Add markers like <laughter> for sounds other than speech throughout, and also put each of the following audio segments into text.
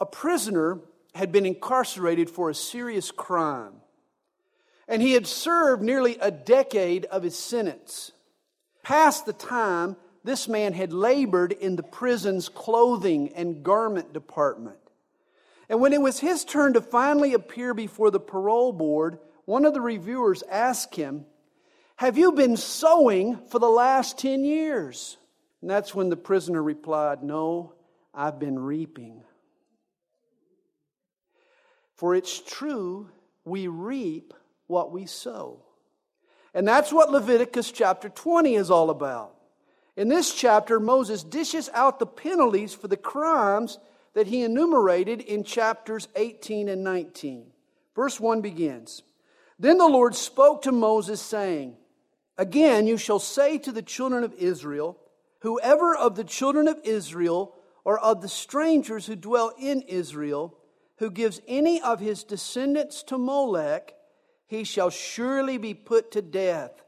A prisoner had been incarcerated for a serious crime, and he had served nearly a decade of his sentence. Past the time, this man had labored in the prison's clothing and garment department. And when it was his turn to finally appear before the parole board, one of the reviewers asked him, Have you been sewing for the last 10 years? And that's when the prisoner replied, No, I've been reaping. For it's true, we reap what we sow. And that's what Leviticus chapter 20 is all about. In this chapter, Moses dishes out the penalties for the crimes that he enumerated in chapters 18 and 19. Verse 1 begins Then the Lord spoke to Moses, saying, Again, you shall say to the children of Israel, Whoever of the children of Israel or of the strangers who dwell in Israel, who gives any of his descendants to Molech, he shall surely be put to death.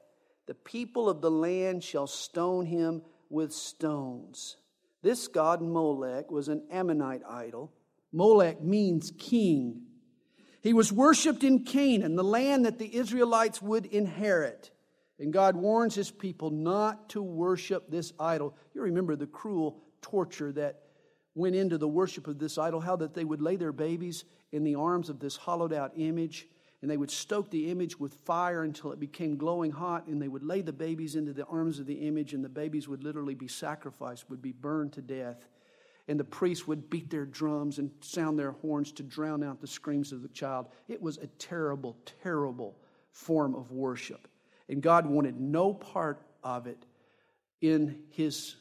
The people of the land shall stone him with stones. This god Molech was an Ammonite idol. Molech means king. He was worshiped in Canaan, the land that the Israelites would inherit. And God warns his people not to worship this idol. You remember the cruel torture that went into the worship of this idol, how that they would lay their babies in the arms of this hollowed out image and they would stoke the image with fire until it became glowing hot, and they would lay the babies into the arms of the image, and the babies would literally be sacrificed, would be burned to death. And the priests would beat their drums and sound their horns to drown out the screams of the child. It was a terrible, terrible form of worship. And God wanted no part of it in his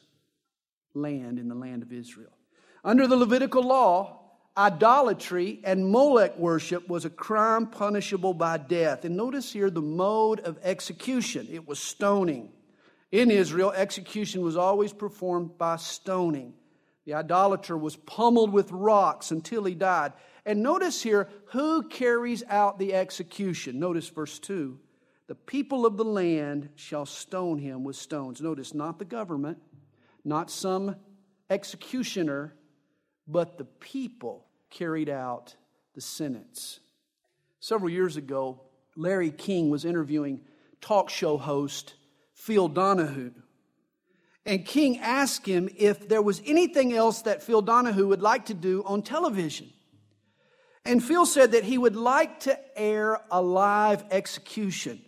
land, in the land of Israel. Under the Levitical law, idolatry and Molech worship was a crime punishable by death. And notice here the mode of execution it was stoning. In Israel, execution was always performed by stoning. The idolater was pummeled with rocks until he died. And notice here who carries out the execution. Notice verse 2 The people of the land shall stone him with stones. Notice not the government, not some executioner, but the people carried out the sentence. Several years ago, Larry King was interviewing talk show host Phil Donahue. And King asked him if there was anything else that Phil Donahue would like to do on television. And Phil said that he would like to air a live execution.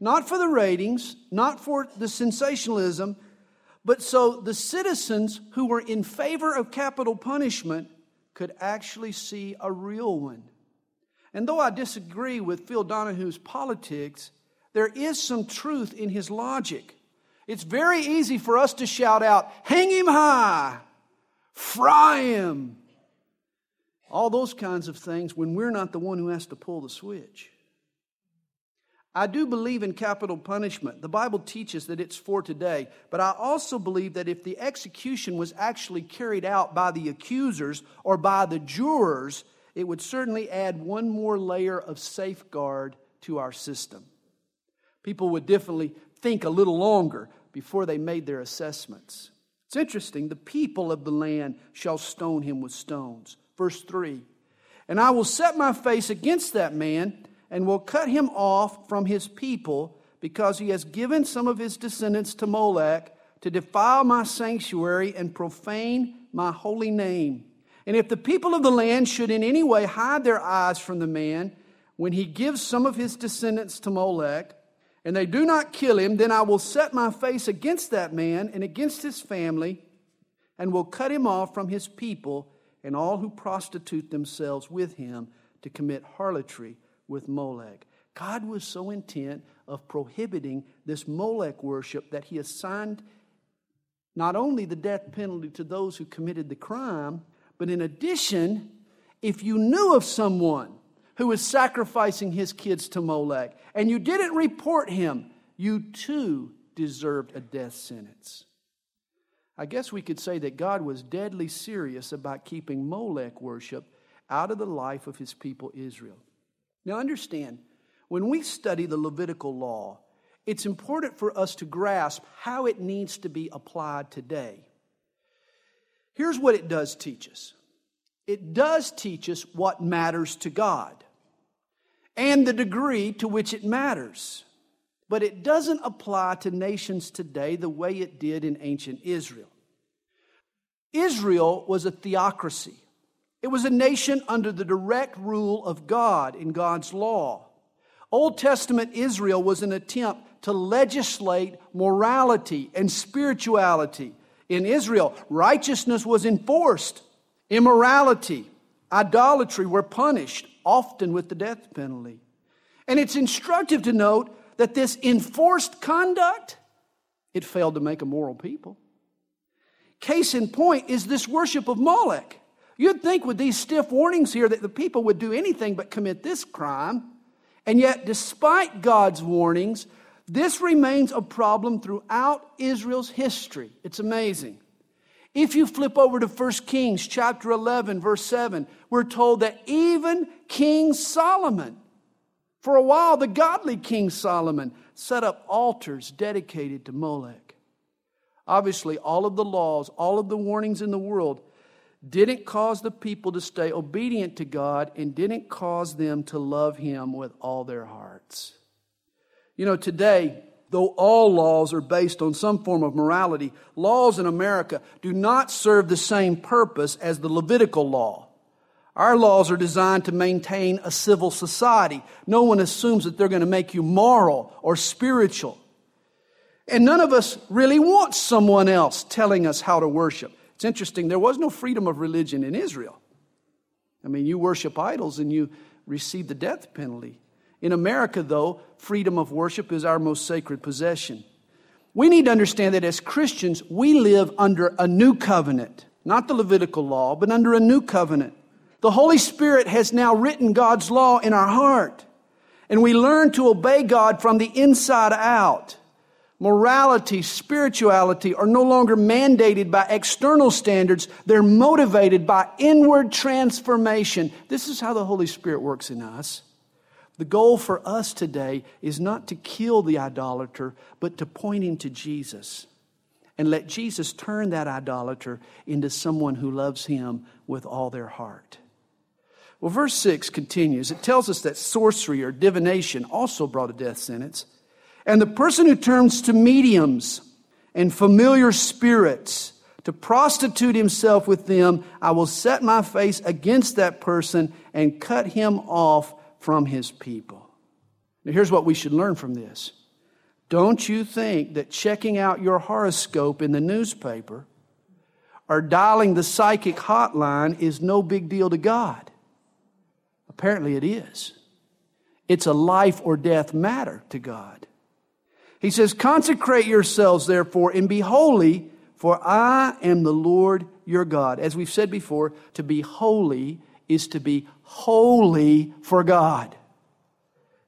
Not for the ratings, not for the sensationalism, but so the citizens who were in favor of capital punishment could actually see a real one. And though I disagree with Phil Donahue's politics, there is some truth in his logic. It's very easy for us to shout out, hang him high, fry him, all those kinds of things when we're not the one who has to pull the switch. I do believe in capital punishment. The Bible teaches that it's for today. But I also believe that if the execution was actually carried out by the accusers or by the jurors, it would certainly add one more layer of safeguard to our system. People would definitely think a little longer before they made their assessments. It's interesting. The people of the land shall stone him with stones. Verse 3 And I will set my face against that man and will cut him off from his people because he has given some of his descendants to Molech to defile my sanctuary and profane my holy name. And if the people of the land should in any way hide their eyes from the man when he gives some of his descendants to Molech, and they do not kill him, then I will set my face against that man and against his family, and will cut him off from his people and all who prostitute themselves with him to commit harlotry with Molech. God was so intent of prohibiting this Molech worship that he assigned not only the death penalty to those who committed the crime, but in addition, if you knew of someone who was sacrificing his kids to Molech and you didn't report him, you too deserved a death sentence. I guess we could say that God was deadly serious about keeping Molech worship out of the life of his people Israel. Now, understand, when we study the Levitical law, it's important for us to grasp how it needs to be applied today. Here's what it does teach us it does teach us what matters to God and the degree to which it matters. But it doesn't apply to nations today the way it did in ancient Israel. Israel was a theocracy. It was a nation under the direct rule of God in God's law. Old Testament Israel was an attempt to legislate morality and spirituality. In Israel, righteousness was enforced, immorality, idolatry were punished, often with the death penalty. And it's instructive to note that this enforced conduct, it failed to make a moral people. Case in point is this worship of Molech. You'd think with these stiff warnings here that the people would do anything but commit this crime. And yet, despite God's warnings, this remains a problem throughout Israel's history. It's amazing. If you flip over to 1 Kings chapter 11, verse 7, we're told that even King Solomon, for a while, the godly King Solomon set up altars dedicated to Molech. Obviously, all of the laws, all of the warnings in the world didn't cause the people to stay obedient to God and didn't cause them to love Him with all their hearts. You know, today, though all laws are based on some form of morality, laws in America do not serve the same purpose as the Levitical law. Our laws are designed to maintain a civil society. No one assumes that they're going to make you moral or spiritual. And none of us really want someone else telling us how to worship. It's interesting, there was no freedom of religion in Israel. I mean, you worship idols and you receive the death penalty. In America, though, freedom of worship is our most sacred possession. We need to understand that as Christians, we live under a new covenant, not the Levitical law, but under a new covenant. The Holy Spirit has now written God's law in our heart, and we learn to obey God from the inside out morality, spirituality are no longer mandated by external standards. They're motivated by inward transformation. This is how the Holy Spirit works in us. The goal for us today is not to kill the idolater, but to point him to Jesus and let Jesus turn that idolater into someone who loves him with all their heart. Well, verse 6 continues. It tells us that sorcery or divination also brought a death sentence. And the person who turns to mediums and familiar spirits to prostitute himself with them, I will set my face against that person and cut him off from his people. Now, here's what we should learn from this. Don't you think that checking out your horoscope in the newspaper or dialing the psychic hotline is no big deal to God? Apparently, it is. It's a life or death matter to God. He says, Consecrate yourselves, therefore, and be holy, for I am the Lord your God. As we've said before, to be holy is to be holy for God.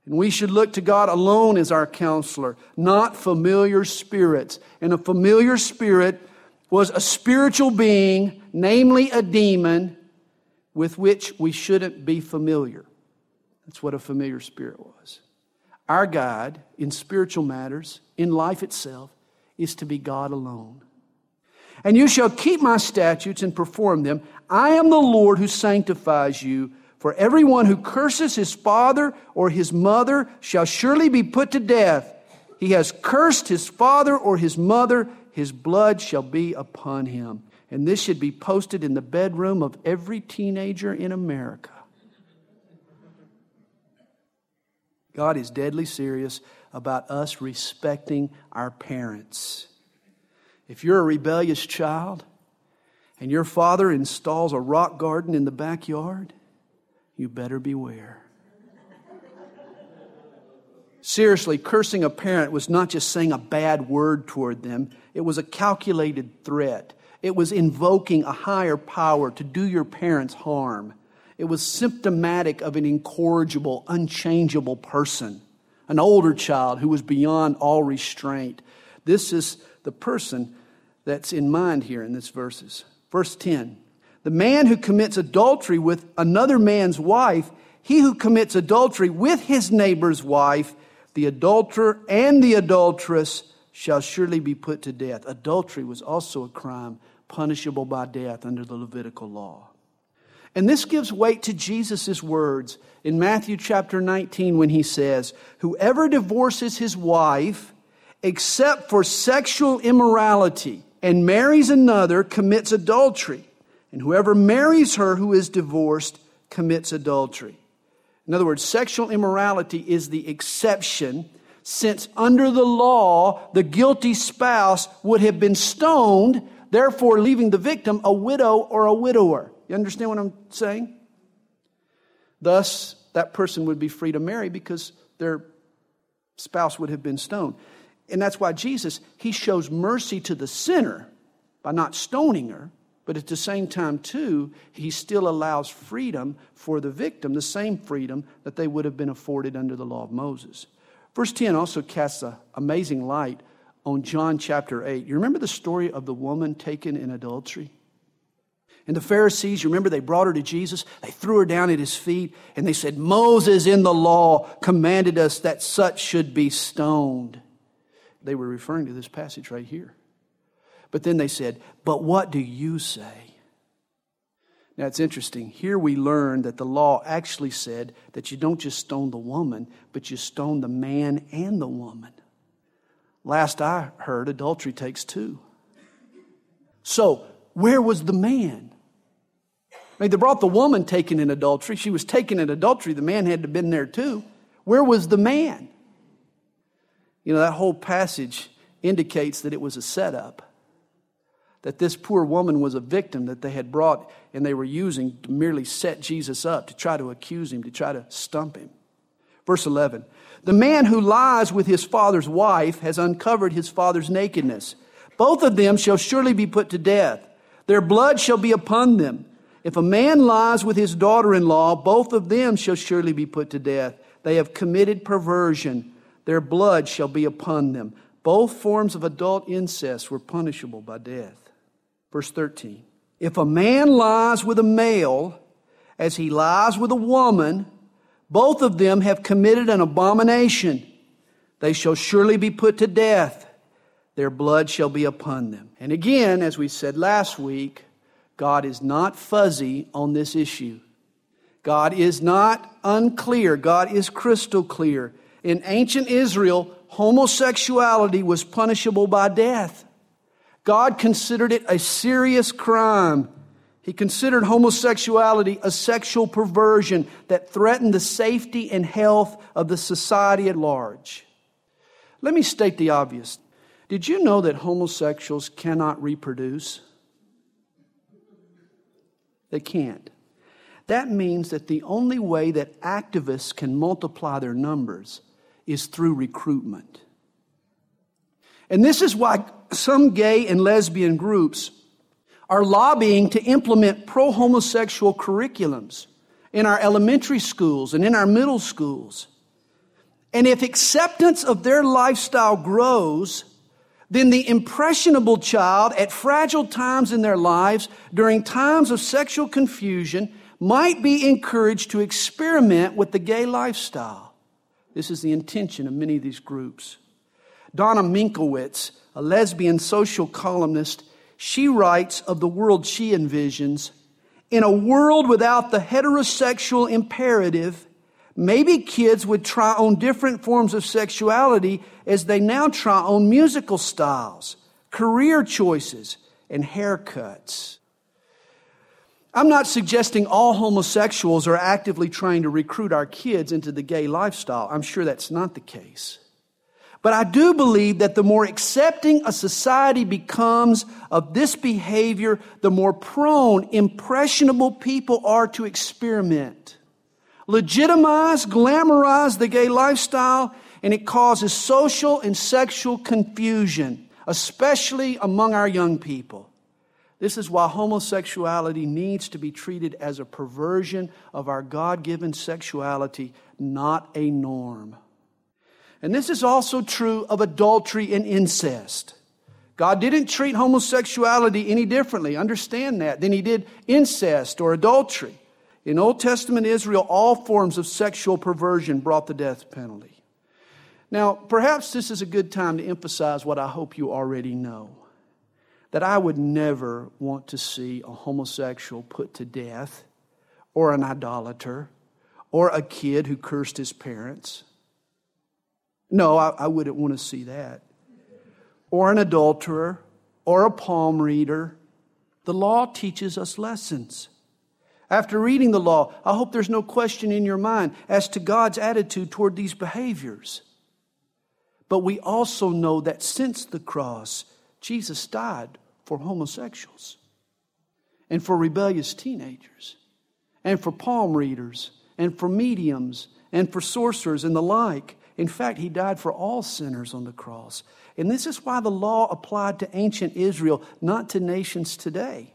And we should look to God alone as our counselor, not familiar spirits. And a familiar spirit was a spiritual being, namely a demon, with which we shouldn't be familiar. That's what a familiar spirit was. Our God in spiritual matters, in life itself, is to be God alone. And you shall keep my statutes and perform them. I am the Lord who sanctifies you. For everyone who curses his father or his mother shall surely be put to death. He has cursed his father or his mother, his blood shall be upon him. And this should be posted in the bedroom of every teenager in America. God is deadly serious about us respecting our parents. If you're a rebellious child and your father installs a rock garden in the backyard, you better beware. Seriously, cursing a parent was not just saying a bad word toward them, it was a calculated threat. It was invoking a higher power to do your parents harm. It was symptomatic of an incorrigible, unchangeable person, an older child who was beyond all restraint. This is the person that's in mind here in these verses. Verse 10 The man who commits adultery with another man's wife, he who commits adultery with his neighbor's wife, the adulterer and the adulteress shall surely be put to death. Adultery was also a crime punishable by death under the Levitical law. And this gives weight to Jesus' words in Matthew chapter 19 when he says, Whoever divorces his wife except for sexual immorality and marries another commits adultery. And whoever marries her who is divorced commits adultery. In other words, sexual immorality is the exception, since under the law, the guilty spouse would have been stoned, therefore leaving the victim a widow or a widower. You understand what I'm saying? Thus, that person would be free to marry because their spouse would have been stoned. And that's why Jesus, he shows mercy to the sinner by not stoning her, but at the same time, too, he still allows freedom for the victim, the same freedom that they would have been afforded under the law of Moses. Verse 10 also casts an amazing light on John chapter 8. You remember the story of the woman taken in adultery? And the Pharisees, you remember they brought her to Jesus, they threw her down at his feet, and they said, Moses in the law commanded us that such should be stoned. They were referring to this passage right here. But then they said, But what do you say? Now it's interesting. Here we learn that the law actually said that you don't just stone the woman, but you stone the man and the woman. Last I heard, adultery takes two. So, where was the man? I mean, they brought the woman taken in adultery. She was taken in adultery. The man had to have been there too. Where was the man? You know, that whole passage indicates that it was a setup. That this poor woman was a victim that they had brought and they were using to merely set Jesus up, to try to accuse him, to try to stump him. Verse 11 The man who lies with his father's wife has uncovered his father's nakedness. Both of them shall surely be put to death. Their blood shall be upon them. If a man lies with his daughter in law, both of them shall surely be put to death. They have committed perversion. Their blood shall be upon them. Both forms of adult incest were punishable by death. Verse 13 If a man lies with a male, as he lies with a woman, both of them have committed an abomination. They shall surely be put to death. Their blood shall be upon them. And again, as we said last week, God is not fuzzy on this issue. God is not unclear. God is crystal clear. In ancient Israel, homosexuality was punishable by death. God considered it a serious crime. He considered homosexuality a sexual perversion that threatened the safety and health of the society at large. Let me state the obvious. Did you know that homosexuals cannot reproduce? They can't. That means that the only way that activists can multiply their numbers is through recruitment. And this is why some gay and lesbian groups are lobbying to implement pro homosexual curriculums in our elementary schools and in our middle schools. And if acceptance of their lifestyle grows, then the impressionable child at fragile times in their lives, during times of sexual confusion, might be encouraged to experiment with the gay lifestyle. This is the intention of many of these groups. Donna Minkowitz, a lesbian social columnist, she writes of the world she envisions in a world without the heterosexual imperative Maybe kids would try on different forms of sexuality as they now try on musical styles, career choices, and haircuts. I'm not suggesting all homosexuals are actively trying to recruit our kids into the gay lifestyle. I'm sure that's not the case. But I do believe that the more accepting a society becomes of this behavior, the more prone impressionable people are to experiment legitimize, glamorize the gay lifestyle, and it causes social and sexual confusion, especially among our young people. This is why homosexuality needs to be treated as a perversion of our God given sexuality, not a norm. And this is also true of adultery and incest. God didn't treat homosexuality any differently, understand that, than He did incest or adultery. In Old Testament Israel, all forms of sexual perversion brought the death penalty. Now, perhaps this is a good time to emphasize what I hope you already know that I would never want to see a homosexual put to death or an idolater or a kid who cursed his parents. No, I, I wouldn't want to see that. Or an adulterer or a palm reader. The law teaches us lessons. After reading the law, I hope there's no question in your mind as to God's attitude toward these behaviors. But we also know that since the cross, Jesus died for homosexuals and for rebellious teenagers and for palm readers and for mediums and for sorcerers and the like. In fact, he died for all sinners on the cross. And this is why the law applied to ancient Israel, not to nations today.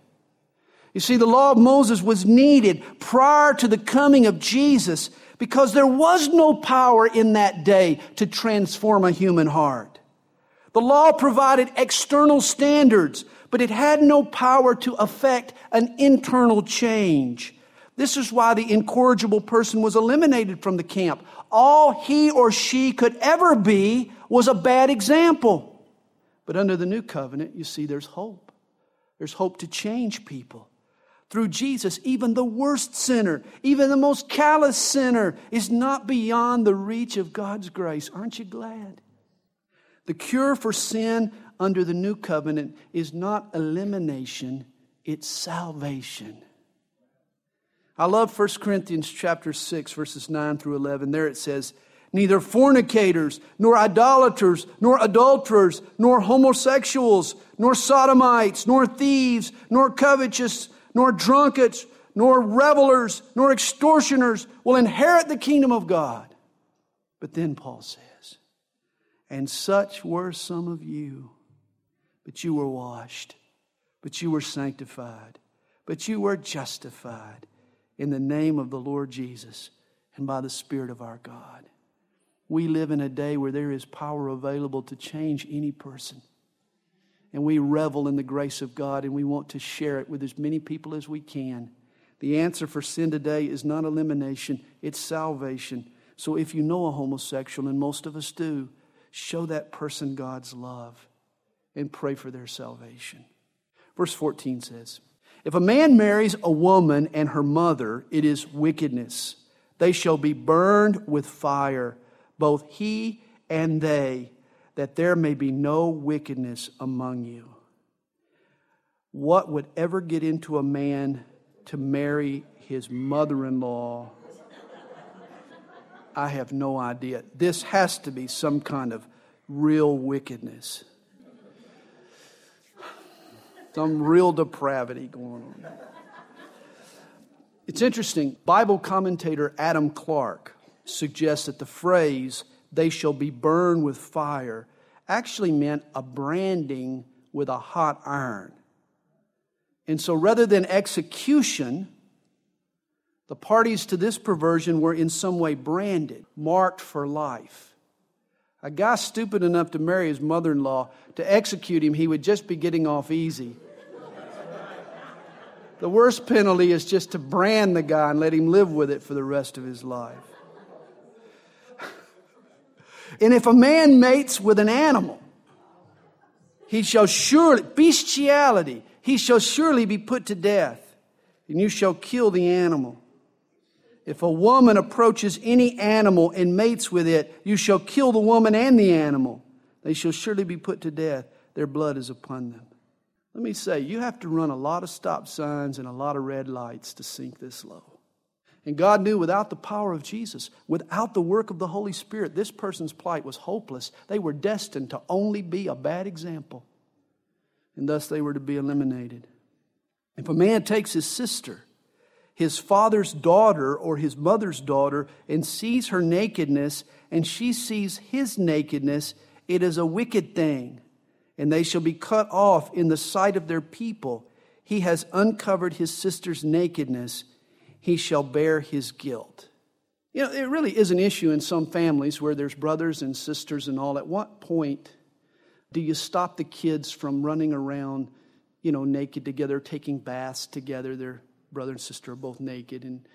You see, the law of Moses was needed prior to the coming of Jesus because there was no power in that day to transform a human heart. The law provided external standards, but it had no power to affect an internal change. This is why the incorrigible person was eliminated from the camp. All he or she could ever be was a bad example. But under the new covenant, you see, there's hope. There's hope to change people. Through Jesus, even the worst sinner, even the most callous sinner, is not beyond the reach of God's grace. Aren't you glad? The cure for sin under the new covenant is not elimination, it's salvation. I love 1 Corinthians chapter 6 verses 9 through 11. There it says, neither fornicators, nor idolaters, nor adulterers, nor homosexuals, nor sodomites, nor thieves, nor covetous, nor drunkards, nor revelers, nor extortioners will inherit the kingdom of God. But then Paul says, and such were some of you, but you were washed, but you were sanctified, but you were justified in the name of the Lord Jesus and by the Spirit of our God. We live in a day where there is power available to change any person and we revel in the grace of God and we want to share it with as many people as we can. The answer for sin today is not elimination, it's salvation. So if you know a homosexual, and most of us do, show that person God's love and pray for their salvation. Verse 14 says, If a man marries a woman and her mother, it is wickedness. They shall be burned with fire, both he and they that there may be no wickedness among you. What would ever get into a man to marry his mother in law? I have no idea. This has to be some kind of real wickedness, some real depravity going on. It's interesting. Bible commentator Adam Clarke suggests that the phrase they shall be burned with fire, actually meant a branding with a hot iron. And so rather than execution, the parties to this perversion were in some way branded, marked for life. A guy stupid enough to marry his mother in law, to execute him, he would just be getting off easy. the worst penalty is just to brand the guy and let him live with it for the rest of his life. And if a man mates with an animal, he shall surely, bestiality, he shall surely be put to death, and you shall kill the animal. If a woman approaches any animal and mates with it, you shall kill the woman and the animal. They shall surely be put to death. Their blood is upon them. Let me say, you have to run a lot of stop signs and a lot of red lights to sink this low. And God knew without the power of Jesus, without the work of the Holy Spirit, this person's plight was hopeless. They were destined to only be a bad example. And thus they were to be eliminated. If a man takes his sister, his father's daughter or his mother's daughter, and sees her nakedness, and she sees his nakedness, it is a wicked thing. And they shall be cut off in the sight of their people. He has uncovered his sister's nakedness he shall bear his guilt. You know, it really is an issue in some families where there's brothers and sisters and all. At what point do you stop the kids from running around, you know, naked together, taking baths together? Their brother and sister are both naked. And,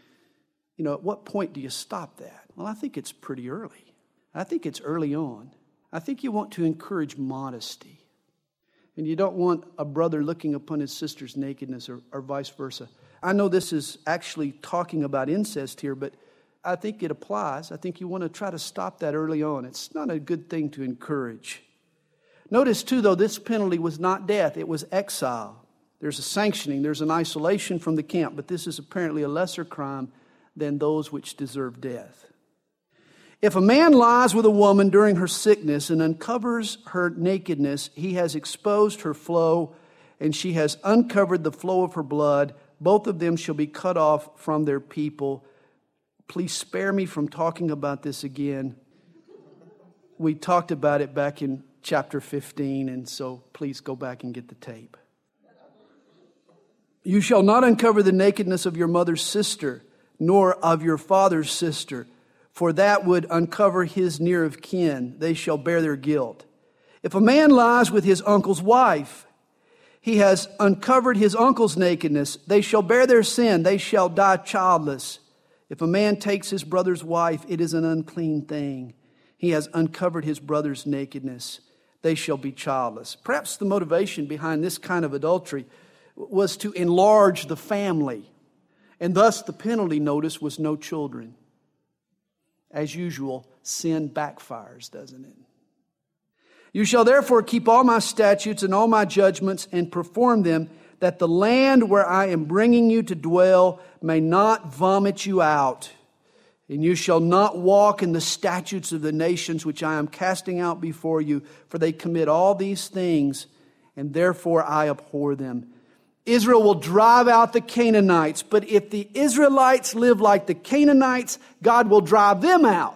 you know, at what point do you stop that? Well, I think it's pretty early. I think it's early on. I think you want to encourage modesty. And you don't want a brother looking upon his sister's nakedness or, or vice versa. I know this is actually talking about incest here, but I think it applies. I think you want to try to stop that early on. It's not a good thing to encourage. Notice, too, though, this penalty was not death, it was exile. There's a sanctioning, there's an isolation from the camp, but this is apparently a lesser crime than those which deserve death. If a man lies with a woman during her sickness and uncovers her nakedness, he has exposed her flow, and she has uncovered the flow of her blood. Both of them shall be cut off from their people. Please spare me from talking about this again. We talked about it back in chapter 15, and so please go back and get the tape. You shall not uncover the nakedness of your mother's sister, nor of your father's sister, for that would uncover his near of kin. They shall bear their guilt. If a man lies with his uncle's wife, he has uncovered his uncle's nakedness. They shall bear their sin. They shall die childless. If a man takes his brother's wife, it is an unclean thing. He has uncovered his brother's nakedness. They shall be childless. Perhaps the motivation behind this kind of adultery was to enlarge the family, and thus the penalty notice was no children. As usual, sin backfires, doesn't it? You shall therefore keep all my statutes and all my judgments and perform them that the land where I am bringing you to dwell may not vomit you out. And you shall not walk in the statutes of the nations which I am casting out before you, for they commit all these things, and therefore I abhor them. Israel will drive out the Canaanites, but if the Israelites live like the Canaanites, God will drive them out.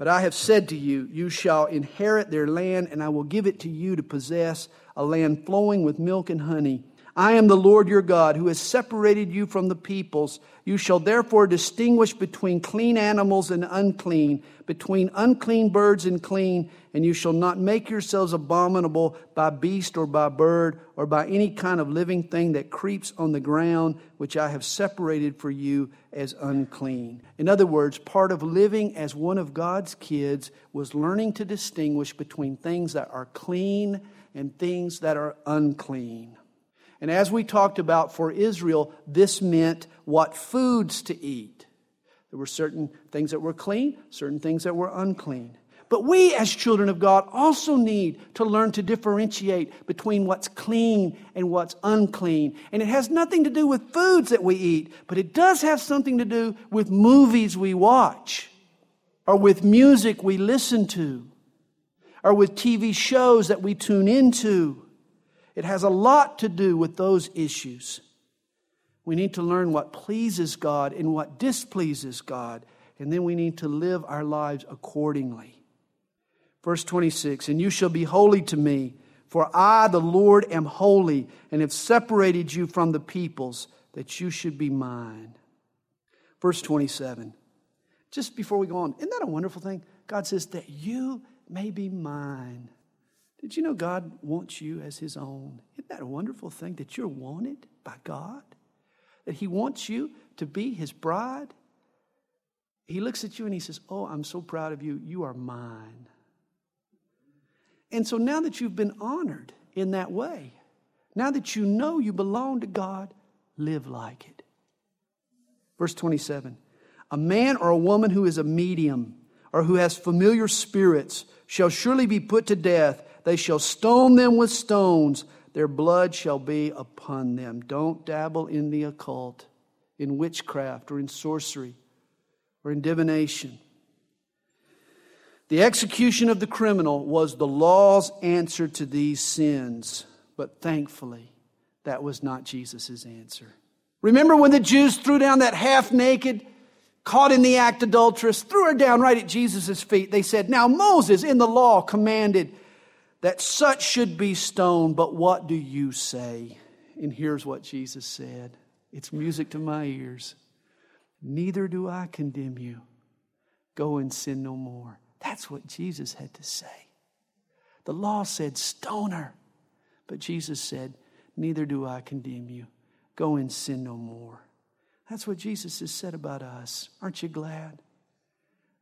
But I have said to you, you shall inherit their land, and I will give it to you to possess a land flowing with milk and honey. I am the Lord your God who has separated you from the peoples. You shall therefore distinguish between clean animals and unclean, between unclean birds and clean, and you shall not make yourselves abominable by beast or by bird or by any kind of living thing that creeps on the ground, which I have separated for you as unclean. In other words, part of living as one of God's kids was learning to distinguish between things that are clean and things that are unclean. And as we talked about for Israel, this meant what foods to eat. There were certain things that were clean, certain things that were unclean. But we, as children of God, also need to learn to differentiate between what's clean and what's unclean. And it has nothing to do with foods that we eat, but it does have something to do with movies we watch, or with music we listen to, or with TV shows that we tune into. It has a lot to do with those issues. We need to learn what pleases God and what displeases God, and then we need to live our lives accordingly. Verse 26 And you shall be holy to me, for I, the Lord, am holy, and have separated you from the peoples, that you should be mine. Verse 27. Just before we go on, isn't that a wonderful thing? God says, That you may be mine. Did you know God wants you as His own? Isn't that a wonderful thing that you're wanted by God? That He wants you to be His bride? He looks at you and He says, Oh, I'm so proud of you. You are mine. And so now that you've been honored in that way, now that you know you belong to God, live like it. Verse 27 A man or a woman who is a medium or who has familiar spirits shall surely be put to death they shall stone them with stones. Their blood shall be upon them. Don't dabble in the occult, in witchcraft, or in sorcery, or in divination. The execution of the criminal was the law's answer to these sins, but thankfully, that was not Jesus' answer. Remember when the Jews threw down that half naked, caught in the act adulteress, threw her down right at Jesus' feet? They said, Now Moses in the law commanded that such should be stoned, but what do you say? And here's what Jesus said it's music to my ears. Neither do I condemn you. Go and sin no more. That's what Jesus had to say. The law said, stone her. But Jesus said, Neither do I condemn you. Go and sin no more. That's what Jesus has said about us. Aren't you glad?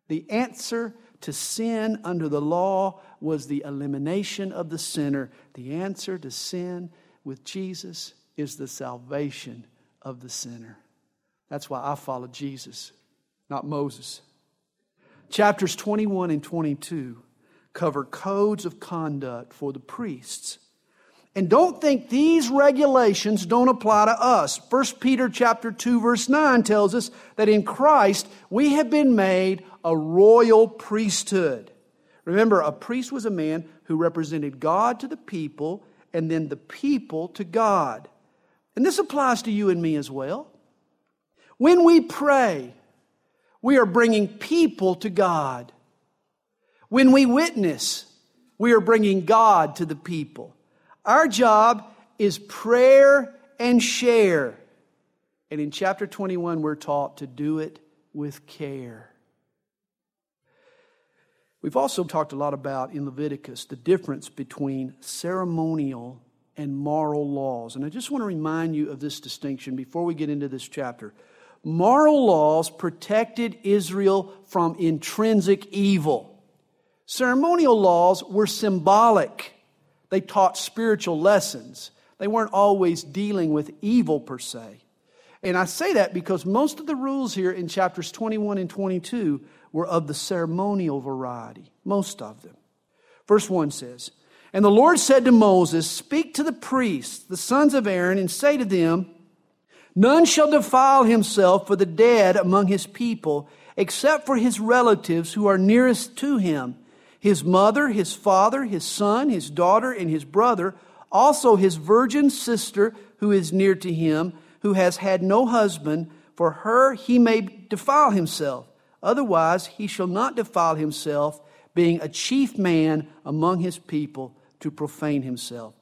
The answer to sin under the law was the elimination of the sinner. The answer to sin with Jesus is the salvation of the sinner. That's why I follow Jesus, not Moses. Chapters 21 and 22 cover codes of conduct for the priests. And don't think these regulations don't apply to us. 1 Peter chapter 2 verse 9 tells us that in Christ we have been made a royal priesthood. Remember, a priest was a man who represented God to the people and then the people to God. And this applies to you and me as well. When we pray, we are bringing people to God. When we witness, we are bringing God to the people. Our job is prayer and share. And in chapter 21, we're taught to do it with care. We've also talked a lot about in Leviticus the difference between ceremonial and moral laws. And I just want to remind you of this distinction before we get into this chapter. Moral laws protected Israel from intrinsic evil. Ceremonial laws were symbolic. They taught spiritual lessons. They weren't always dealing with evil per se. And I say that because most of the rules here in chapters 21 and 22 were of the ceremonial variety, most of them. Verse 1 says, And the Lord said to Moses, Speak to the priests, the sons of Aaron, and say to them, None shall defile himself for the dead among his people, except for his relatives who are nearest to him his mother, his father, his son, his daughter, and his brother, also his virgin sister who is near to him, who has had no husband, for her he may defile himself. Otherwise, he shall not defile himself, being a chief man among his people, to profane himself.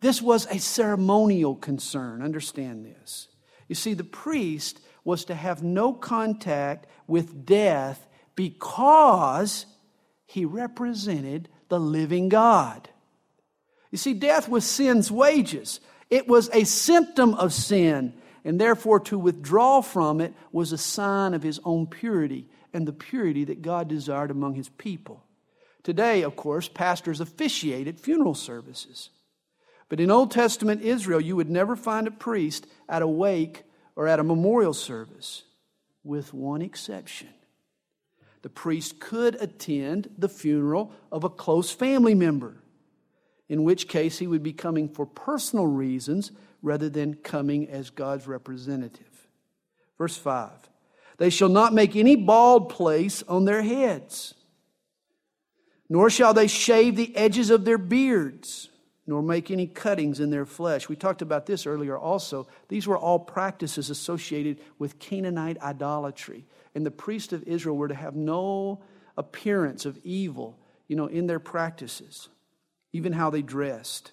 This was a ceremonial concern. Understand this. You see, the priest was to have no contact with death because he represented the living God. You see, death was sin's wages, it was a symptom of sin and therefore to withdraw from it was a sign of his own purity and the purity that God desired among his people. Today, of course, pastors officiate at funeral services. But in Old Testament Israel, you would never find a priest at a wake or at a memorial service, with one exception. The priest could attend the funeral of a close family member, in which case he would be coming for personal reasons rather than coming as God's representative. Verse 5 They shall not make any bald place on their heads, nor shall they shave the edges of their beards, nor make any cuttings in their flesh. We talked about this earlier also. These were all practices associated with Canaanite idolatry. And the priests of Israel were to have no appearance of evil, you know, in their practices, even how they dressed.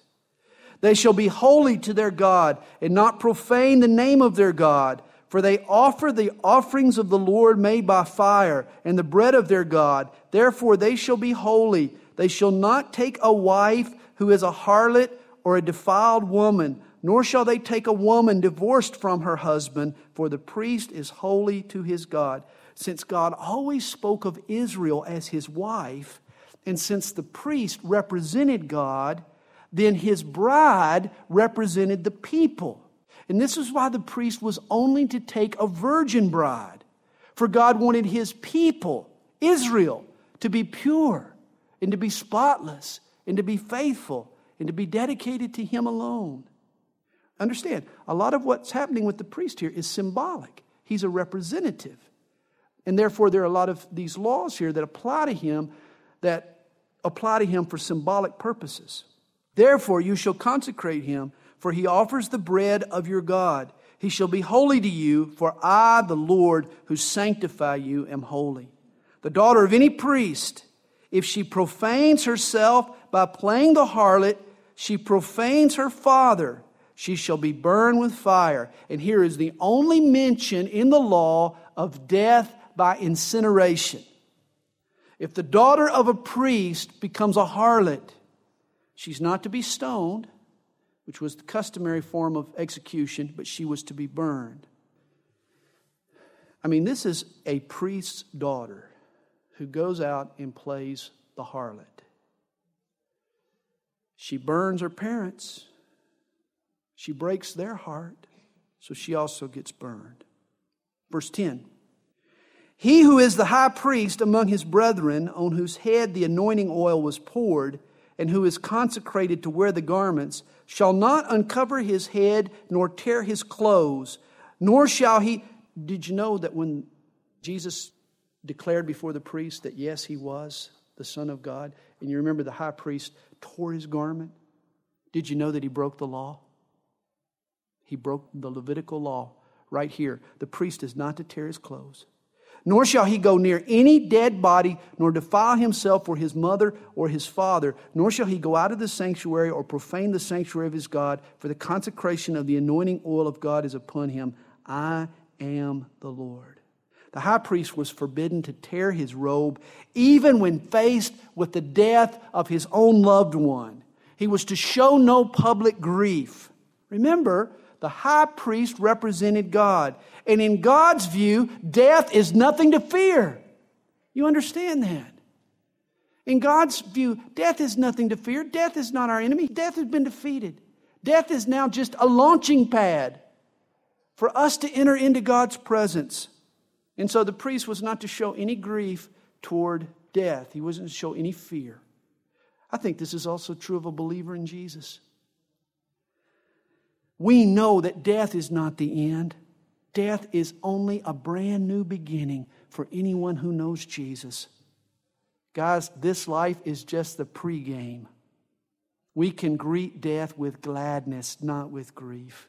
They shall be holy to their God and not profane the name of their God. For they offer the offerings of the Lord made by fire and the bread of their God. Therefore they shall be holy. They shall not take a wife who is a harlot or a defiled woman, nor shall they take a woman divorced from her husband, for the priest is holy to his God. Since God always spoke of Israel as his wife, and since the priest represented God, then his bride represented the people. And this is why the priest was only to take a virgin bride. For God wanted his people, Israel, to be pure and to be spotless and to be faithful and to be dedicated to him alone. Understand, a lot of what's happening with the priest here is symbolic. He's a representative. And therefore, there are a lot of these laws here that apply to him that apply to him for symbolic purposes. Therefore, you shall consecrate him, for he offers the bread of your God. He shall be holy to you, for I, the Lord, who sanctify you, am holy. The daughter of any priest, if she profanes herself by playing the harlot, she profanes her father, she shall be burned with fire. And here is the only mention in the law of death by incineration. If the daughter of a priest becomes a harlot, She's not to be stoned, which was the customary form of execution, but she was to be burned. I mean, this is a priest's daughter who goes out and plays the harlot. She burns her parents. She breaks their heart, so she also gets burned. Verse 10 He who is the high priest among his brethren, on whose head the anointing oil was poured, and who is consecrated to wear the garments, shall not uncover his head nor tear his clothes, nor shall he. Did you know that when Jesus declared before the priest that yes, he was the Son of God, and you remember the high priest tore his garment? Did you know that he broke the law? He broke the Levitical law right here. The priest is not to tear his clothes. Nor shall he go near any dead body, nor defile himself or his mother or his father, nor shall he go out of the sanctuary or profane the sanctuary of his God, for the consecration of the anointing oil of God is upon him. I am the Lord. The high priest was forbidden to tear his robe, even when faced with the death of his own loved one. He was to show no public grief. Remember, the high priest represented God. And in God's view, death is nothing to fear. You understand that? In God's view, death is nothing to fear. Death is not our enemy. Death has been defeated. Death is now just a launching pad for us to enter into God's presence. And so the priest was not to show any grief toward death, he wasn't to show any fear. I think this is also true of a believer in Jesus. We know that death is not the end. Death is only a brand new beginning for anyone who knows Jesus. Guys, this life is just the pregame. We can greet death with gladness, not with grief.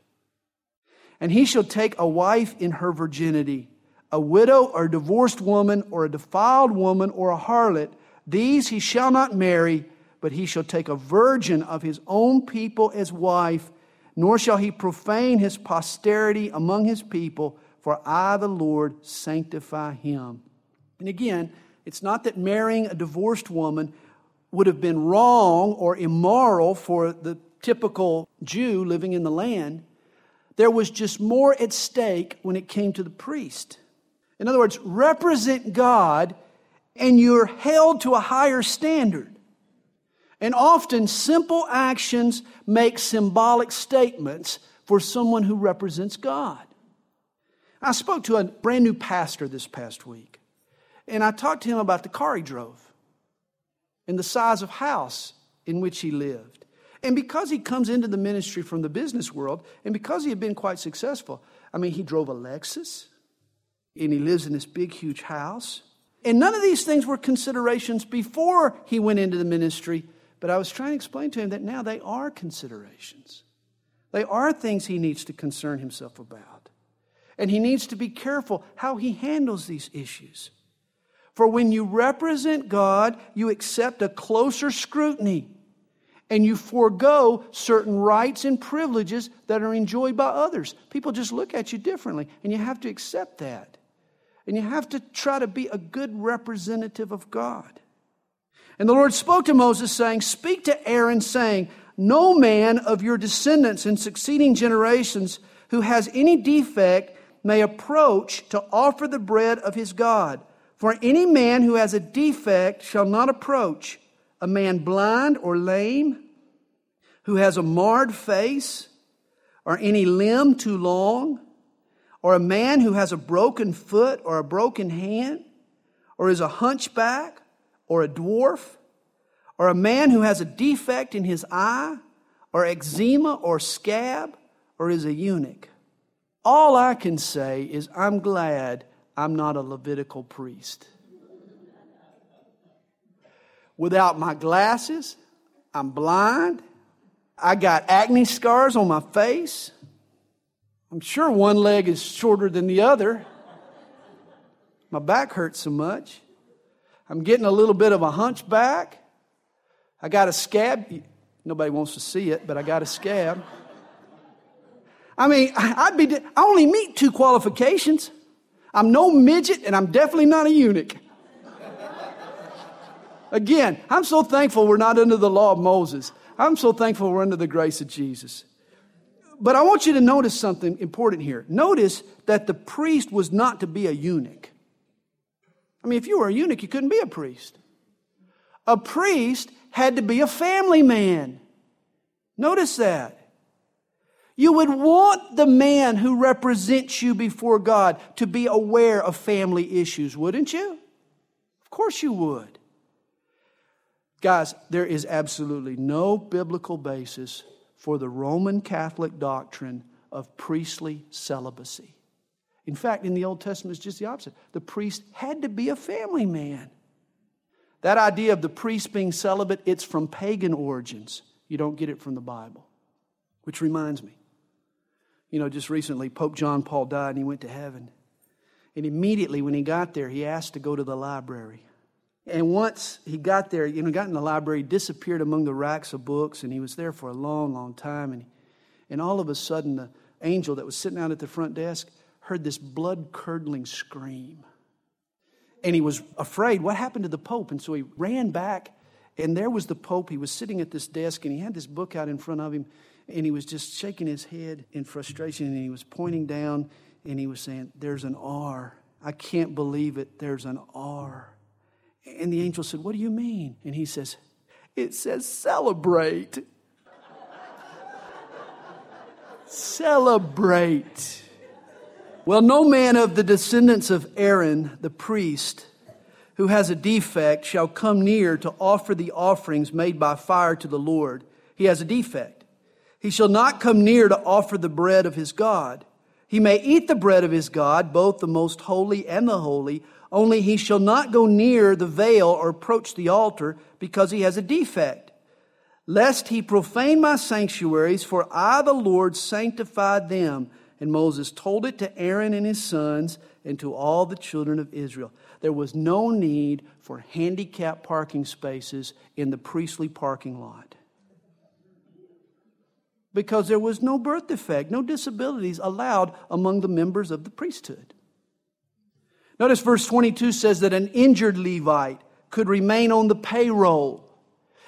And he shall take a wife in her virginity, a widow or a divorced woman or a defiled woman or a harlot. These he shall not marry, but he shall take a virgin of his own people as wife nor shall he profane his posterity among his people, for I, the Lord, sanctify him. And again, it's not that marrying a divorced woman would have been wrong or immoral for the typical Jew living in the land. There was just more at stake when it came to the priest. In other words, represent God and you're held to a higher standard. And often simple actions make symbolic statements for someone who represents God. I spoke to a brand new pastor this past week, and I talked to him about the car he drove and the size of house in which he lived. And because he comes into the ministry from the business world, and because he had been quite successful, I mean, he drove a Lexus, and he lives in this big, huge house. And none of these things were considerations before he went into the ministry but I was trying to explain to him that now they are considerations. They are things he needs to concern himself about. And he needs to be careful how he handles these issues. For when you represent God, you accept a closer scrutiny and you forego certain rights and privileges that are enjoyed by others. People just look at you differently, and you have to accept that. And you have to try to be a good representative of God. And the Lord spoke to Moses, saying, Speak to Aaron, saying, No man of your descendants in succeeding generations who has any defect may approach to offer the bread of his God. For any man who has a defect shall not approach. A man blind or lame, who has a marred face, or any limb too long, or a man who has a broken foot or a broken hand, or is a hunchback, or a dwarf, or a man who has a defect in his eye, or eczema, or scab, or is a eunuch. All I can say is, I'm glad I'm not a Levitical priest. Without my glasses, I'm blind. I got acne scars on my face. I'm sure one leg is shorter than the other. My back hurts so much. I'm getting a little bit of a hunchback. I got a scab. Nobody wants to see it, but I got a scab. I mean, I'd be, I only meet two qualifications. I'm no midget, and I'm definitely not a eunuch. Again, I'm so thankful we're not under the law of Moses. I'm so thankful we're under the grace of Jesus. But I want you to notice something important here. Notice that the priest was not to be a eunuch. I mean, if you were a eunuch, you couldn't be a priest. A priest had to be a family man. Notice that. You would want the man who represents you before God to be aware of family issues, wouldn't you? Of course you would. Guys, there is absolutely no biblical basis for the Roman Catholic doctrine of priestly celibacy. In fact, in the Old Testament, it's just the opposite. The priest had to be a family man. That idea of the priest being celibate, it's from pagan origins. You don't get it from the Bible. Which reminds me, you know, just recently, Pope John Paul died and he went to heaven. And immediately when he got there, he asked to go to the library. And once he got there, you know, got in the library, disappeared among the racks of books, and he was there for a long, long time. And, and all of a sudden, the angel that was sitting out at the front desk heard this blood curdling scream. And he was afraid, what happened to the Pope? And so he ran back, and there was the Pope. He was sitting at this desk, and he had this book out in front of him, and he was just shaking his head in frustration, and he was pointing down, and he was saying, There's an R. I can't believe it. There's an R. And the angel said, What do you mean? And he says, It says celebrate. <laughs> celebrate. Well, no man of the descendants of Aaron, the priest, who has a defect shall come near to offer the offerings made by fire to the Lord. He has a defect. He shall not come near to offer the bread of his God. He may eat the bread of his God, both the most holy and the holy, only he shall not go near the veil or approach the altar because he has a defect. Lest he profane my sanctuaries, for I, the Lord, sanctified them. And Moses told it to Aaron and his sons and to all the children of Israel. There was no need for handicap parking spaces in the priestly parking lot because there was no birth defect, no disabilities allowed among the members of the priesthood. Notice verse 22 says that an injured Levite could remain on the payroll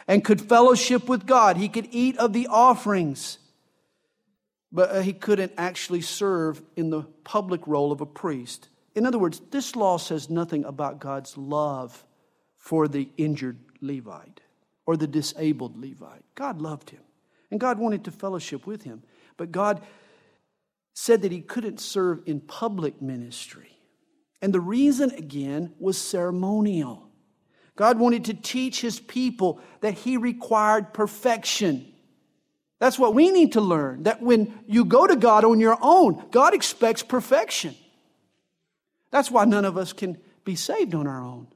and could fellowship with God. He could eat of the offerings, but uh, he couldn't actually serve in the public role of a priest. In other words, this law says nothing about God's love for the injured Levite or the disabled Levite. God loved him. And God wanted to fellowship with him. But God said that he couldn't serve in public ministry. And the reason, again, was ceremonial. God wanted to teach his people that he required perfection. That's what we need to learn. That when you go to God on your own, God expects perfection. That's why none of us can be saved on our own.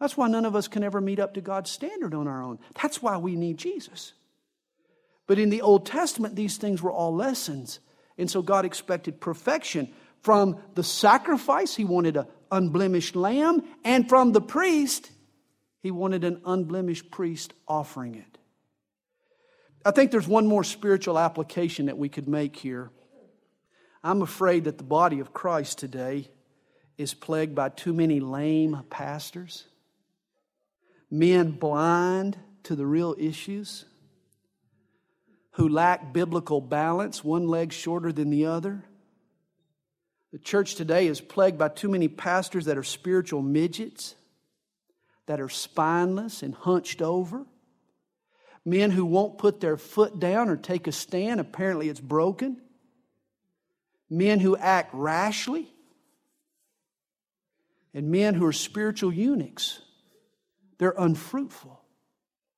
That's why none of us can ever meet up to God's standard on our own. That's why we need Jesus. But in the Old Testament, these things were all lessons. And so God expected perfection from the sacrifice. He wanted an unblemished lamb. And from the priest, he wanted an unblemished priest offering it. I think there's one more spiritual application that we could make here. I'm afraid that the body of Christ today is plagued by too many lame pastors, men blind to the real issues who lack biblical balance, one leg shorter than the other. The church today is plagued by too many pastors that are spiritual midgets, that are spineless and hunched over. Men who won't put their foot down or take a stand, apparently it's broken. Men who act rashly. And men who are spiritual eunuchs. They're unfruitful.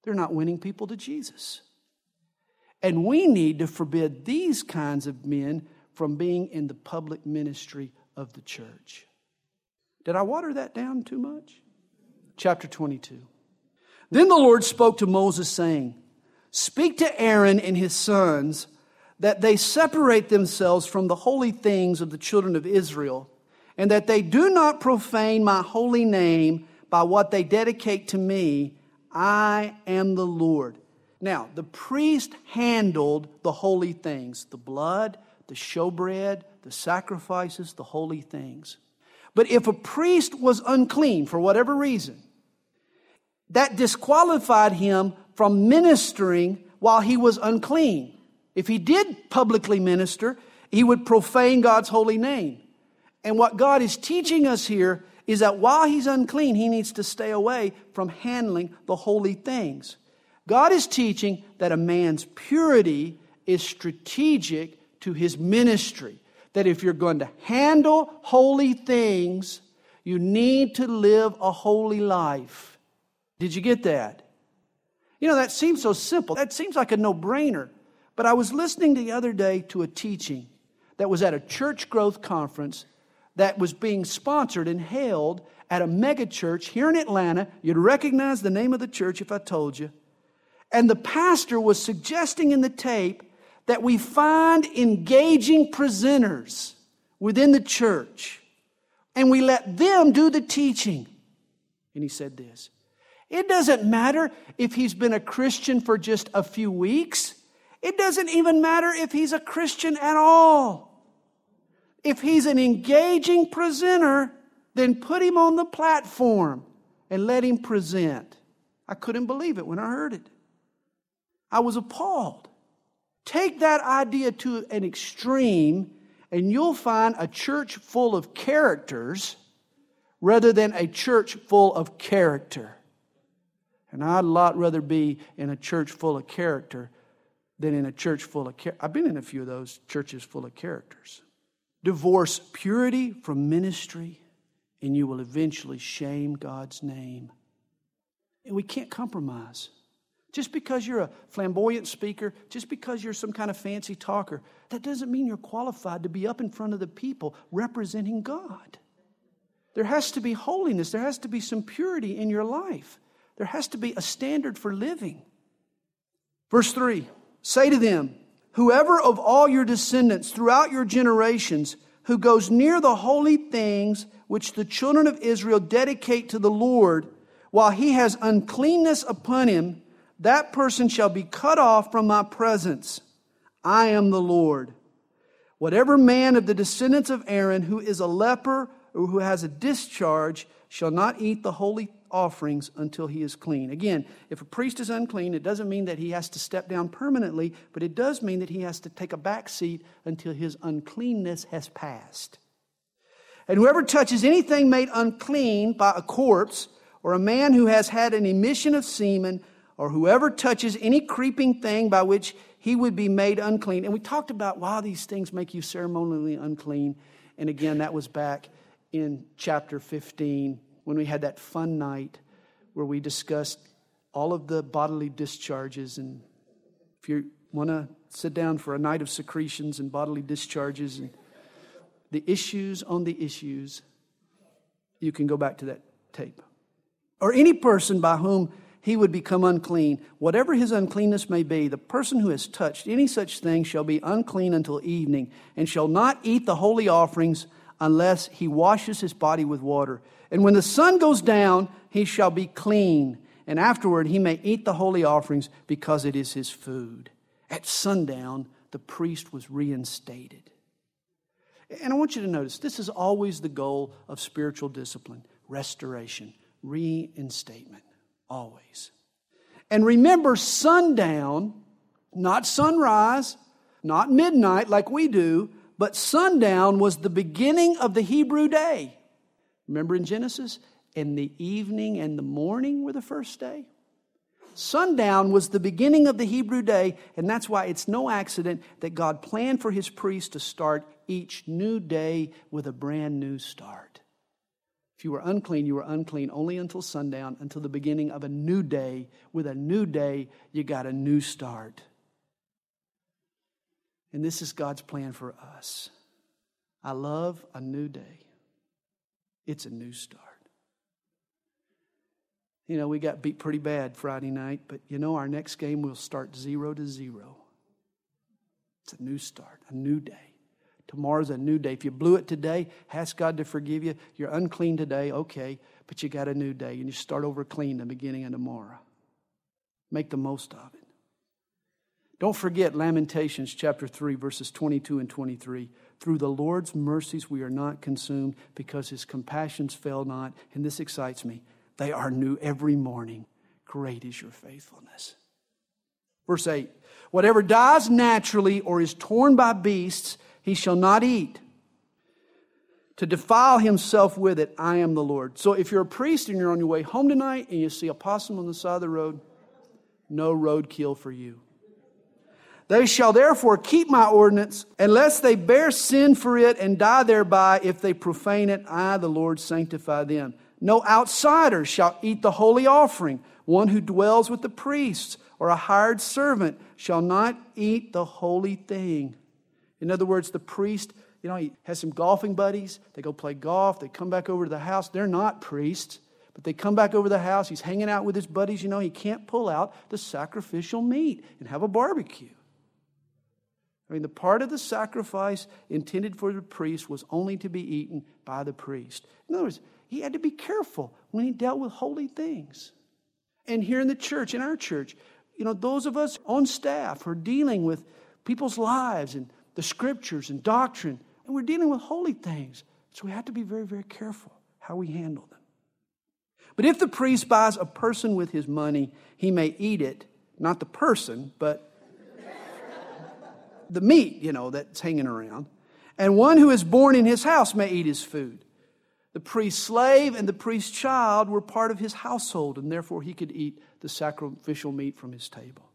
They're not winning people to Jesus. And we need to forbid these kinds of men from being in the public ministry of the church. Did I water that down too much? Chapter 22. Then the Lord spoke to Moses, saying, Speak to Aaron and his sons that they separate themselves from the holy things of the children of Israel, and that they do not profane my holy name by what they dedicate to me. I am the Lord. Now, the priest handled the holy things the blood, the showbread, the sacrifices, the holy things. But if a priest was unclean for whatever reason, that disqualified him from ministering while he was unclean. If he did publicly minister, he would profane God's holy name. And what God is teaching us here is that while he's unclean, he needs to stay away from handling the holy things. God is teaching that a man's purity is strategic to his ministry that if you're going to handle holy things, you need to live a holy life. Did you get that? You know, that seems so simple. That seems like a no brainer. But I was listening the other day to a teaching that was at a church growth conference that was being sponsored and held at a megachurch here in Atlanta. You'd recognize the name of the church if I told you. And the pastor was suggesting in the tape that we find engaging presenters within the church and we let them do the teaching. And he said this It doesn't matter if he's been a Christian for just a few weeks, it doesn't even matter if he's a Christian at all. If he's an engaging presenter, then put him on the platform and let him present. I couldn't believe it when I heard it. I was appalled. Take that idea to an extreme, and you'll find a church full of characters rather than a church full of character. And I'd a lot rather be in a church full of character than in a church full of character. I've been in a few of those churches full of characters. Divorce purity from ministry, and you will eventually shame God's name. And we can't compromise. Just because you're a flamboyant speaker, just because you're some kind of fancy talker, that doesn't mean you're qualified to be up in front of the people representing God. There has to be holiness, there has to be some purity in your life, there has to be a standard for living. Verse 3 Say to them, Whoever of all your descendants throughout your generations who goes near the holy things which the children of Israel dedicate to the Lord, while he has uncleanness upon him, that person shall be cut off from my presence. I am the Lord. Whatever man of the descendants of Aaron who is a leper or who has a discharge shall not eat the holy offerings until he is clean. Again, if a priest is unclean, it doesn't mean that he has to step down permanently, but it does mean that he has to take a back seat until his uncleanness has passed. And whoever touches anything made unclean by a corpse, or a man who has had an emission of semen, or whoever touches any creeping thing by which he would be made unclean. And we talked about why these things make you ceremonially unclean. And again, that was back in chapter 15 when we had that fun night where we discussed all of the bodily discharges. And if you want to sit down for a night of secretions and bodily discharges and the issues on the issues, you can go back to that tape. Or any person by whom he would become unclean. Whatever his uncleanness may be, the person who has touched any such thing shall be unclean until evening, and shall not eat the holy offerings unless he washes his body with water. And when the sun goes down, he shall be clean. And afterward, he may eat the holy offerings because it is his food. At sundown, the priest was reinstated. And I want you to notice this is always the goal of spiritual discipline restoration, reinstatement, always. And remember, sundown, not sunrise, not midnight like we do, but sundown was the beginning of the Hebrew day. Remember in Genesis? And the evening and the morning were the first day. Sundown was the beginning of the Hebrew day, and that's why it's no accident that God planned for his priests to start each new day with a brand new start. If you were unclean, you were unclean only until sundown, until the beginning of a new day. With a new day, you got a new start. And this is God's plan for us. I love a new day. It's a new start. You know, we got beat pretty bad Friday night, but you know, our next game will start zero to zero. It's a new start, a new day. Tomorrow's a new day. If you blew it today, ask God to forgive you. You're unclean today, okay, but you got a new day, and you start over clean the beginning of tomorrow. Make the most of it. Don't forget Lamentations chapter 3, verses 22 and 23. Through the Lord's mercies we are not consumed because his compassions fail not. And this excites me. They are new every morning. Great is your faithfulness. Verse 8 Whatever dies naturally or is torn by beasts, he shall not eat. To defile himself with it, I am the Lord. So if you're a priest and you're on your way home tonight and you see a possum on the side of the road, no roadkill for you. They shall therefore keep my ordinance, unless they bear sin for it and die thereby. If they profane it, I, the Lord, sanctify them. No outsider shall eat the holy offering. One who dwells with the priests or a hired servant shall not eat the holy thing. In other words, the priest, you know, he has some golfing buddies. They go play golf. They come back over to the house. They're not priests, but they come back over the house. He's hanging out with his buddies. You know, he can't pull out the sacrificial meat and have a barbecue. I mean, the part of the sacrifice intended for the priest was only to be eaten by the priest. In other words, he had to be careful when he dealt with holy things. And here in the church, in our church, you know, those of us on staff are dealing with people's lives and the scriptures and doctrine, and we're dealing with holy things. So we have to be very, very careful how we handle them. But if the priest buys a person with his money, he may eat it, not the person, but the meat, you know, that's hanging around. And one who is born in his house may eat his food. The priest's slave and the priest's child were part of his household, and therefore he could eat the sacrificial meat from his table.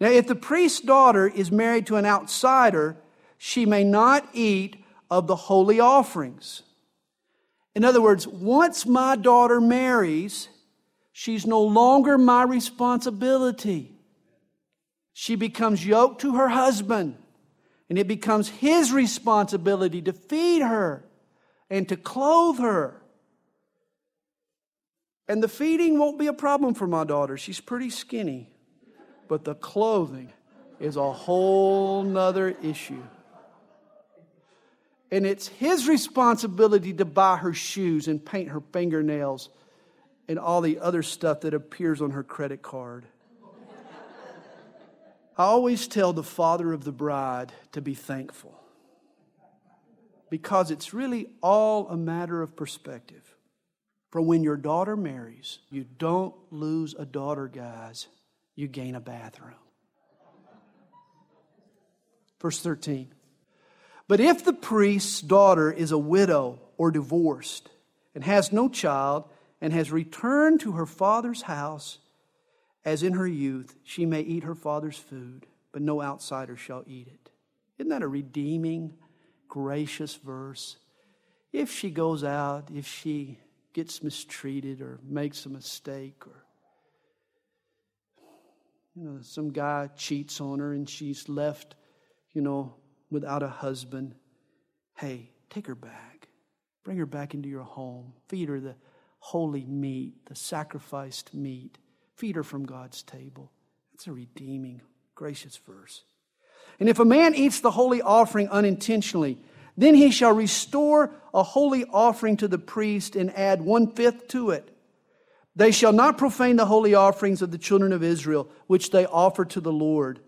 Now, if the priest's daughter is married to an outsider, she may not eat of the holy offerings. In other words, once my daughter marries, she's no longer my responsibility. She becomes yoked to her husband. And it becomes his responsibility to feed her and to clothe her. And the feeding won't be a problem for my daughter. She's pretty skinny. But the clothing is a whole nother issue. And it's his responsibility to buy her shoes and paint her fingernails and all the other stuff that appears on her credit card. I always tell the father of the bride to be thankful because it's really all a matter of perspective. For when your daughter marries, you don't lose a daughter, guys, you gain a bathroom. Verse 13. But if the priest's daughter is a widow or divorced and has no child and has returned to her father's house, as in her youth, she may eat her father's food, but no outsider shall eat it. Isn't that a redeeming, gracious verse? If she goes out, if she gets mistreated or makes a mistake or you know some guy cheats on her and she's left you know without a husband hey take her back bring her back into your home feed her the holy meat the sacrificed meat Feed her from God's table. That's a redeeming, gracious verse. And if a man eats the holy offering unintentionally, then he shall restore a holy offering to the priest and add one fifth to it. They shall not profane the holy offerings of the children of Israel, which they offer to the Lord,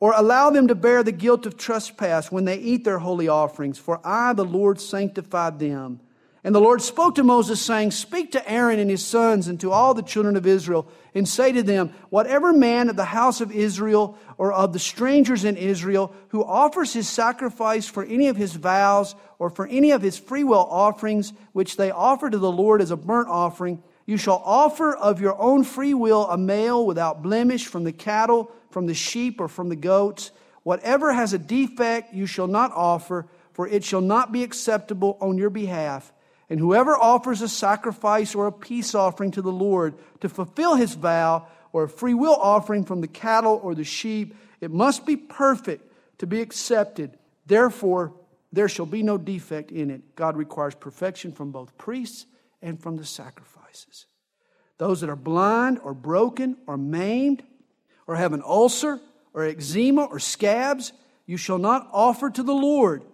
or allow them to bear the guilt of trespass when they eat their holy offerings, for I, the Lord, sanctified them. And the Lord spoke to Moses, saying, Speak to Aaron and his sons and to all the children of Israel, and say to them, Whatever man of the house of Israel or of the strangers in Israel who offers his sacrifice for any of his vows or for any of his freewill offerings, which they offer to the Lord as a burnt offering, you shall offer of your own free will a male without blemish from the cattle, from the sheep, or from the goats. Whatever has a defect you shall not offer, for it shall not be acceptable on your behalf. And whoever offers a sacrifice or a peace offering to the Lord to fulfill his vow, or a free will offering from the cattle or the sheep, it must be perfect to be accepted. Therefore, there shall be no defect in it. God requires perfection from both priests and from the sacrifices. Those that are blind or broken or maimed or have an ulcer or eczema or scabs, you shall not offer to the Lord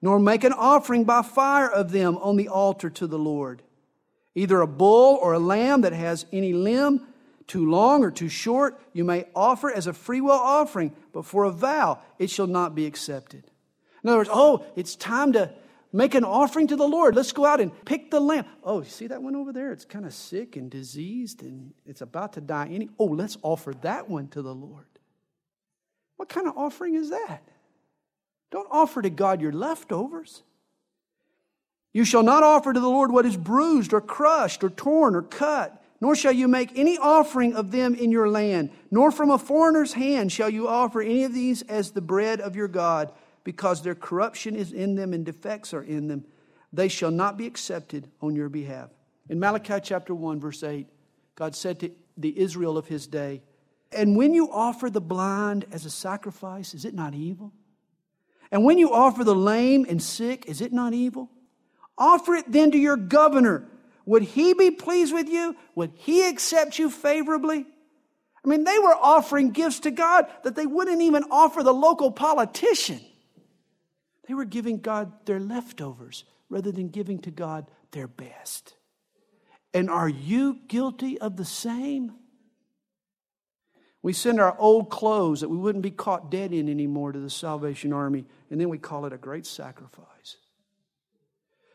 nor make an offering by fire of them on the altar to the Lord. Either a bull or a lamb that has any limb, too long or too short, you may offer as a freewill offering, but for a vow it shall not be accepted. In other words, oh, it's time to make an offering to the Lord. Let's go out and pick the lamb. Oh, you see that one over there? It's kind of sick and diseased and it's about to die. Any oh, let's offer that one to the Lord. What kind of offering is that? Don't offer to God your leftovers. You shall not offer to the Lord what is bruised or crushed or torn or cut, nor shall you make any offering of them in your land, nor from a foreigner's hand shall you offer any of these as the bread of your God, because their corruption is in them and defects are in them. They shall not be accepted on your behalf. In Malachi chapter 1, verse 8, God said to the Israel of his day, And when you offer the blind as a sacrifice, is it not evil? And when you offer the lame and sick, is it not evil? Offer it then to your governor would he be pleased with you? Would he accept you favorably? I mean, they were offering gifts to God that they wouldn't even offer the local politician. They were giving God their leftovers rather than giving to God their best. And are you guilty of the same? We send our old clothes that we wouldn't be caught dead in anymore to the Salvation Army, and then we call it a great sacrifice.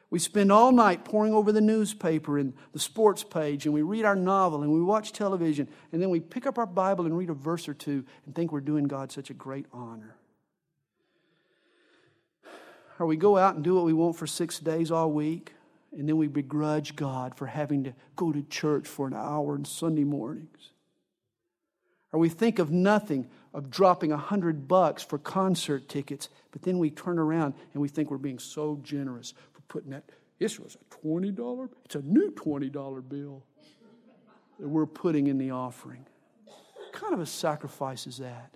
We spend all night poring over the newspaper and the sports page, and we read our novel and we watch television, and then we pick up our Bible and read a verse or two and think we're doing God such a great honor. Or we go out and do what we want for six days all week, and then we begrudge God for having to go to church for an hour on Sunday mornings. Or we think of nothing of dropping a hundred bucks for concert tickets, but then we turn around and we think we're being so generous for putting that, this was a $20, it's a new $20 bill that we're putting in the offering. What kind of a sacrifice is that?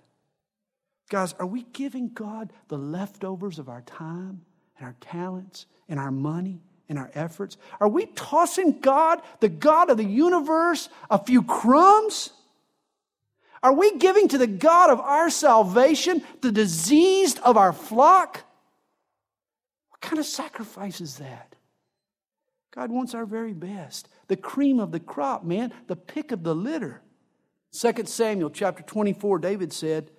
Guys, are we giving God the leftovers of our time and our talents and our money and our efforts? Are we tossing God, the God of the universe, a few crumbs? Are we giving to the God of our salvation the diseased of our flock? What kind of sacrifice is that? God wants our very best, the cream of the crop, man, the pick of the litter. 2 Samuel chapter 24, David said,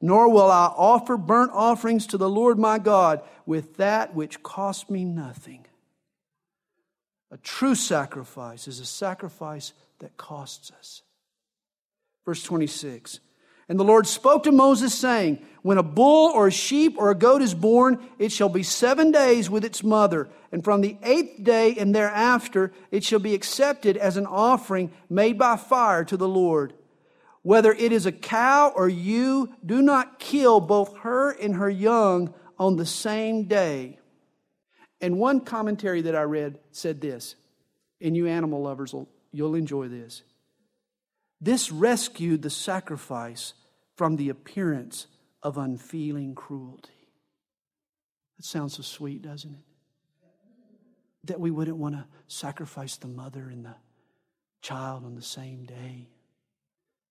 Nor will I offer burnt offerings to the Lord my God with that which cost me nothing. A true sacrifice is a sacrifice that costs us. Verse 26 and the Lord spoke to Moses, saying, When a bull or a sheep or a goat is born, it shall be seven days with its mother, and from the eighth day and thereafter it shall be accepted as an offering made by fire to the Lord. Whether it is a cow or ewe, do not kill both her and her young on the same day. And one commentary that I read said this, and you animal lovers, will, you'll enjoy this. This rescued the sacrifice from the appearance of unfeeling cruelty. That sounds so sweet, doesn't it? That we wouldn't want to sacrifice the mother and the child on the same day.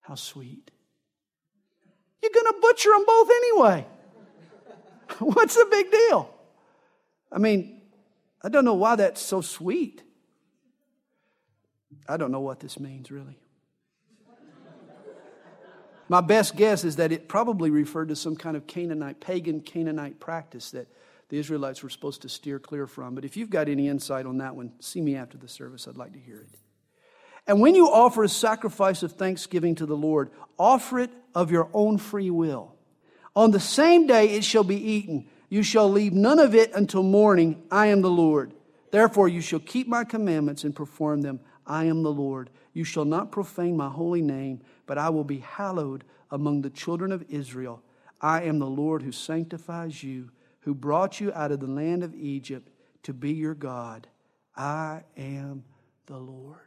How sweet. You're going to butcher them both anyway. <laughs> What's the big deal? I mean, I don't know why that's so sweet. I don't know what this means, really. My best guess is that it probably referred to some kind of Canaanite, pagan Canaanite practice that the Israelites were supposed to steer clear from. But if you've got any insight on that one, see me after the service. I'd like to hear it. And when you offer a sacrifice of thanksgiving to the Lord, offer it of your own free will. On the same day it shall be eaten. You shall leave none of it until morning. I am the Lord. Therefore, you shall keep my commandments and perform them. I am the Lord. You shall not profane my holy name but I will be hallowed among the children of Israel. I am the Lord who sanctifies you, who brought you out of the land of Egypt to be your God. I am the Lord.